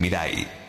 Mirai.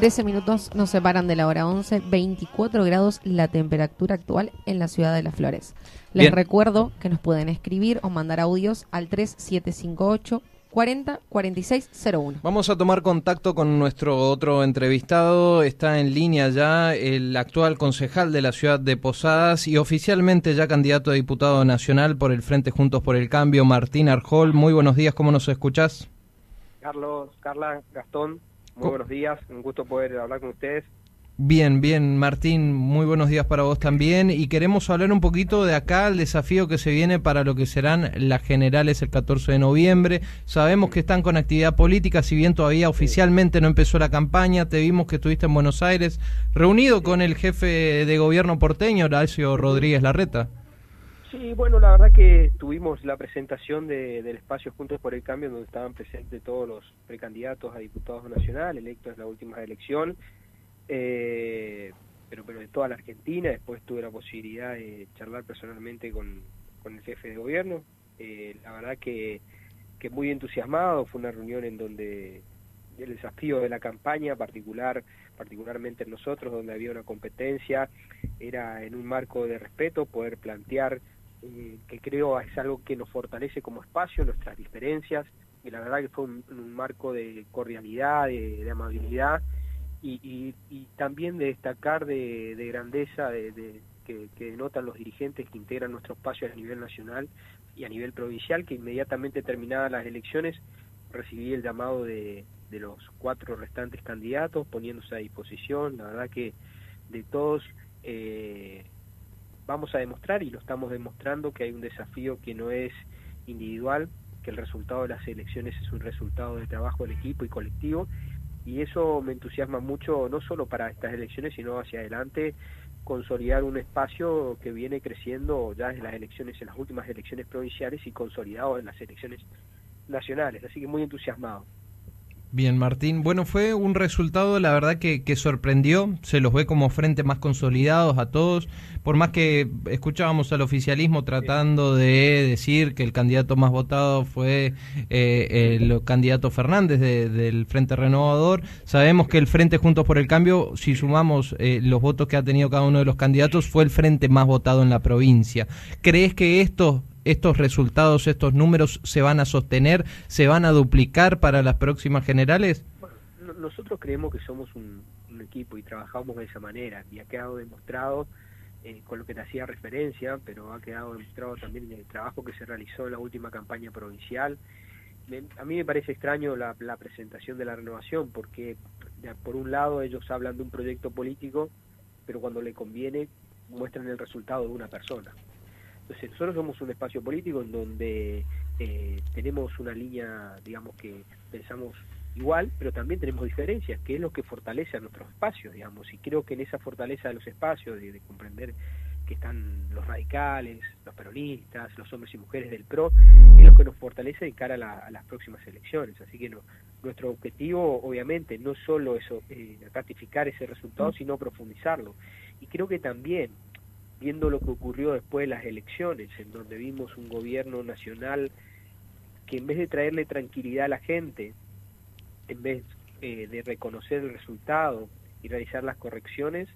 Trece minutos nos separan de la hora 11, 24 grados la temperatura actual en la ciudad de Las Flores. Les Bien. recuerdo que nos pueden escribir o mandar audios al 3758 40 46 01. Vamos a tomar contacto con nuestro otro entrevistado. Está en línea ya el actual concejal de la ciudad de Posadas y oficialmente ya candidato a diputado nacional por el Frente Juntos por el Cambio, Martín Arjol. Muy buenos días, ¿cómo nos escuchás? Carlos, Carla, Gastón, muy buenos días, un gusto poder hablar con ustedes. Bien, bien, Martín, muy buenos días para vos también. Y queremos hablar un poquito de acá, el desafío que se viene para lo que serán las generales el 14 de noviembre. Sabemos que están con actividad política, si bien todavía oficialmente no empezó la campaña. Te vimos que estuviste en Buenos Aires, reunido con el jefe de gobierno porteño, Horacio Rodríguez Larreta. Sí, bueno, la verdad que tuvimos la presentación de- del espacio Juntos por el Cambio, donde estaban presentes todos los precandidatos a diputados nacionales electos en la última elección, eh, pero, pero de toda la Argentina. Después tuve la posibilidad de charlar personalmente con, con el jefe de gobierno. Eh, la verdad que, que muy entusiasmado, fue una reunión en donde el desafío de la campaña, particular, particularmente en nosotros, donde había una competencia, era en un marco de respeto poder plantear eh, que creo es algo que nos fortalece como espacio, nuestras diferencias, y la verdad que fue un, marco de cordialidad, de, amabilidad, y, también de destacar de, de grandeza de, de- que, que denotan los dirigentes que integran nuestro espacio a nivel nacional y a nivel provincial, que inmediatamente terminadas las elecciones recibí el llamado de, de los cuatro restantes candidatos poniéndose a disposición, la verdad que de todos eh, vamos a demostrar y lo estamos demostrando que hay un desafío que no es individual, que el resultado de las elecciones es un resultado del trabajo del equipo y colectivo. Y eso me entusiasma mucho no solo para estas elecciones sino hacia adelante consolidar un espacio que viene creciendo ya desde las elecciones en las últimas elecciones provinciales y consolidado en las elecciones nacionales. Así que muy entusiasmado Bien, Martín. Bueno, fue un resultado, la verdad, que, sorprendió. Se los ve como frente más consolidados a todos. Por más que escuchábamos al oficialismo tratando de decir que el candidato más votado fue eh, el candidato Fernández de- del Frente Renovador, sabemos que el Frente Juntos por el Cambio, si sumamos eh, los votos que ha tenido cada uno de los candidatos, fue el frente más votado en la provincia. ¿Crees que esto estos resultados, estos números se van a sostener, se van a duplicar para las próximas generales? Nosotros creemos que somos un, un equipo y trabajamos de esa manera y ha quedado demostrado eh, con lo que te hacía referencia, pero ha quedado demostrado también en el trabajo que se realizó en la última campaña provincial. Me- a mí me parece extraño la, presentación de la renovación porque por un lado ellos hablan de un proyecto político, pero cuando le conviene muestran el resultado de una persona. Entonces, nosotros somos un espacio político en donde eh, tenemos una línea, digamos, que pensamos igual, pero también tenemos diferencias, que es lo que fortalece a nuestros espacios, digamos, y creo que en esa fortaleza de los espacios, de, de comprender que están los radicales, los peronistas, los hombres y mujeres del PRO, es lo que nos fortalece de cara a, la- a las próximas elecciones. Así que no, nuestro objetivo, obviamente, no solo eso, eh, ratificar ese resultado, sino profundizarlo. Y creo que también viendo lo que ocurrió después de las elecciones, en donde vimos un gobierno nacional que en vez de traerle tranquilidad a la gente, en vez eh, de reconocer el resultado y realizar las correcciones,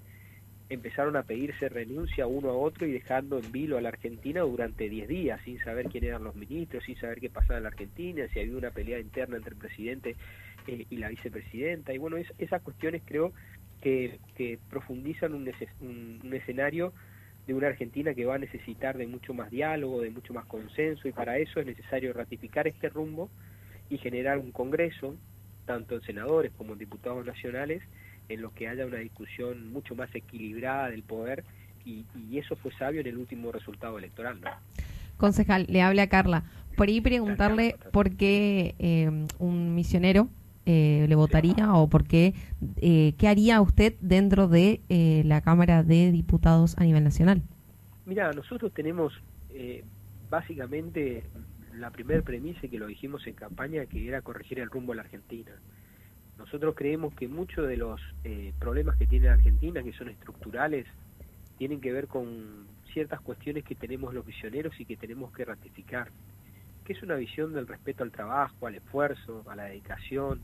empezaron a pedirse renuncia uno a otro y dejando en vilo a la Argentina durante 10 días, sin saber quién eran los ministros, sin saber qué pasaba en la Argentina, si había una pelea interna entre el presidente eh, y la vicepresidenta. Y bueno, es- esas cuestiones creo que, profundizan un- un escenario de una Argentina que va a necesitar de mucho más diálogo, de mucho más consenso y para eso es necesario ratificar este rumbo y generar un Congreso, tanto en senadores como en diputados nacionales, en los que haya una discusión mucho más equilibrada del poder y, eso fue sabio en el último resultado electoral. ¿no? Concejal, le habla a Carla. Por ahí preguntarle por qué eh, un misionero eh, le votaría o por qué, eh, qué haría usted dentro de eh, la Cámara de Diputados a nivel nacional. Mira, nosotros tenemos básicamente la primera premisa que lo dijimos en campaña que era corregir el rumbo a la Argentina. Nosotros creemos que muchos de los problemas que tiene la Argentina, que son estructurales, tienen que ver con ciertas cuestiones que tenemos los misioneros y que tenemos que ratificar, que es una visión del respeto al trabajo, al esfuerzo, a la dedicación,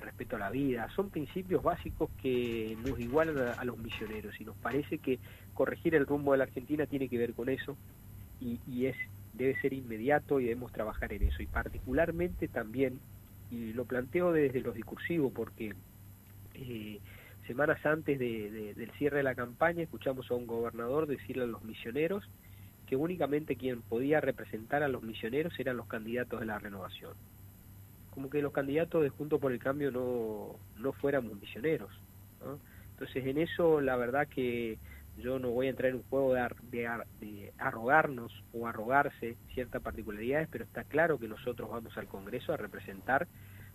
respeto a la vida, son principios básicos que nos igualan a, los misioneros y nos parece que corregir el rumbo de la Argentina tiene que ver con eso y, y es debe ser inmediato y debemos trabajar en eso. Y particularmente también y lo planteo desde los discursivos porque eh, semanas antes de, del cierre de la campaña escuchamos a un gobernador decirle a los misioneros que únicamente quien podía representar a los misioneros eran los candidatos de la renovación como que los candidatos de Junto por el Cambio no, no fuéramos misioneros. Entonces en eso la verdad que yo no voy a entrar en un juego de, de, arrogarnos o arrogarse ciertas particularidades, pero está claro que nosotros vamos al Congreso a representar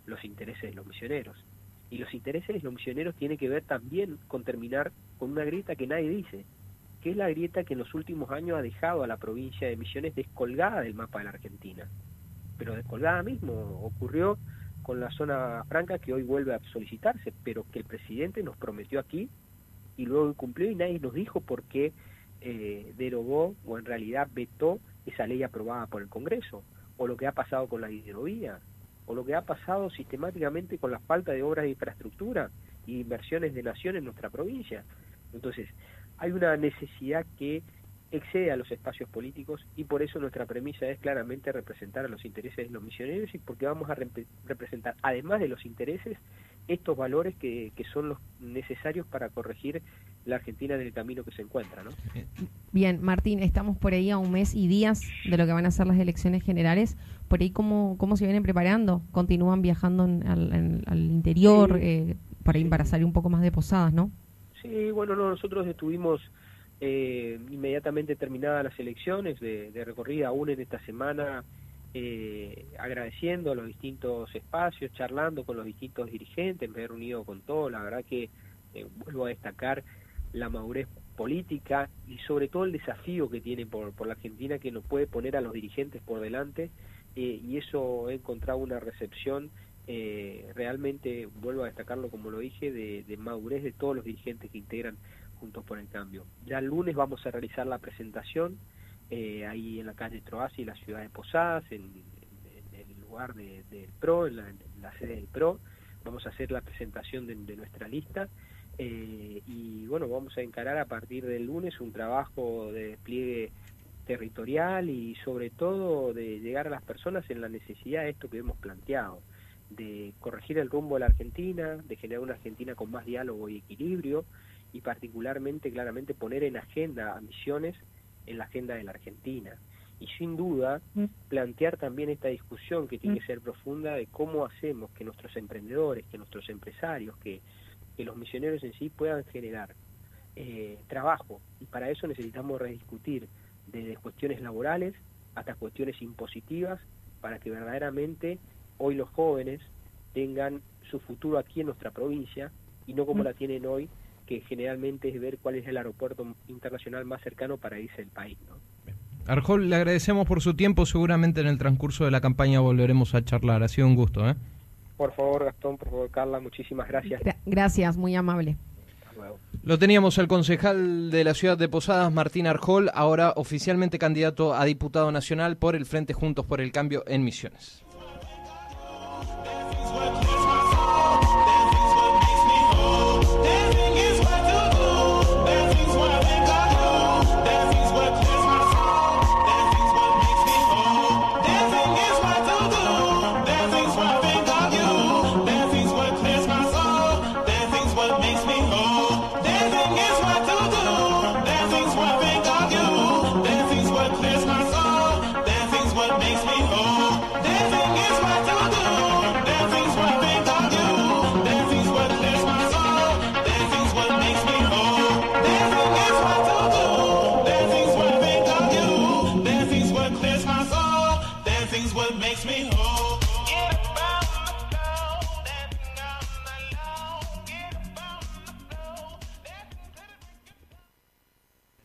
los intereses de los misioneros. Y los intereses de los misioneros tienen que ver también con terminar con una grieta que nadie dice, que es la grieta que en los últimos años ha dejado a la provincia de Misiones descolgada del mapa de la Argentina pero descolgada mismo. Ocurrió con la zona franca que hoy vuelve a solicitarse, pero que el presidente nos prometió aquí y luego cumplió y nadie nos dijo por qué eh, derogó o en realidad vetó esa ley aprobada por el Congreso, o lo que ha pasado con la hidrovía, o lo que ha pasado sistemáticamente con la falta de obras de infraestructura e inversiones de nación en nuestra provincia. Entonces, hay una necesidad que excede a los espacios políticos y por eso nuestra premisa es claramente representar a los intereses de los misioneros y porque vamos a representar, además de los intereses, estos valores que, que, son los necesarios para corregir la Argentina en el camino que se encuentra. ¿no? Bien, Martín, estamos por ahí a un mes y días de lo que van a ser las elecciones generales. Por ahí, ¿cómo, cómo se vienen preparando? ¿Continúan viajando al, interior eh, para, ir, para salir un poco más de posadas, no? Sí, bueno, nosotros estuvimos eh, inmediatamente terminadas las elecciones de, recorrida, aún en esta semana, eh, agradeciendo a los distintos espacios, charlando con los distintos dirigentes, me he reunido con todos, la verdad que eh, vuelvo a destacar la madurez política y sobre todo el desafío que tiene por, por la Argentina que nos puede poner a los dirigentes por delante eh, y eso he encontrado una recepción eh, realmente, vuelvo a destacarlo como lo dije, de, de madurez de todos los dirigentes que integran Juntos por el Cambio. Ya el lunes vamos a realizar la presentación eh, ahí en la calle Troasi, la ciudad de Posadas, en, el lugar del PRO, en la, sede del PRO. Vamos a hacer la presentación de, nuestra lista eh, y bueno, vamos a encarar a partir del lunes un trabajo de despliegue territorial y sobre todo de llegar a las personas en la necesidad de esto que hemos planteado, de corregir el rumbo de la Argentina, de generar una Argentina con más diálogo y equilibrio, y particularmente claramente poner en agenda a Misiones en la agenda de la Argentina. Y sin duda mm. plantear también esta discusión que tiene mm. que ser profunda de cómo hacemos que nuestros emprendedores, que nuestros empresarios, que, los misioneros en sí puedan generar eh, trabajo. Y para eso necesitamos rediscutir desde cuestiones laborales hasta cuestiones impositivas para que verdaderamente hoy los jóvenes tengan su futuro aquí en nuestra provincia y no como mm. la tienen hoy que generalmente es ver cuál es el aeropuerto internacional más cercano para irse del país. ¿no? Arjol, le agradecemos por su tiempo. Seguramente en el transcurso de la campaña volveremos a charlar. Ha sido un gusto. ¿eh? Por favor, Gastón, por favor, Carla, muchísimas gracias. gracias, muy amable. Lo teníamos al concejal de la ciudad de Posadas, Martín Arjol, ahora oficialmente candidato a diputado nacional por el Frente Juntos por el Cambio en Misiones.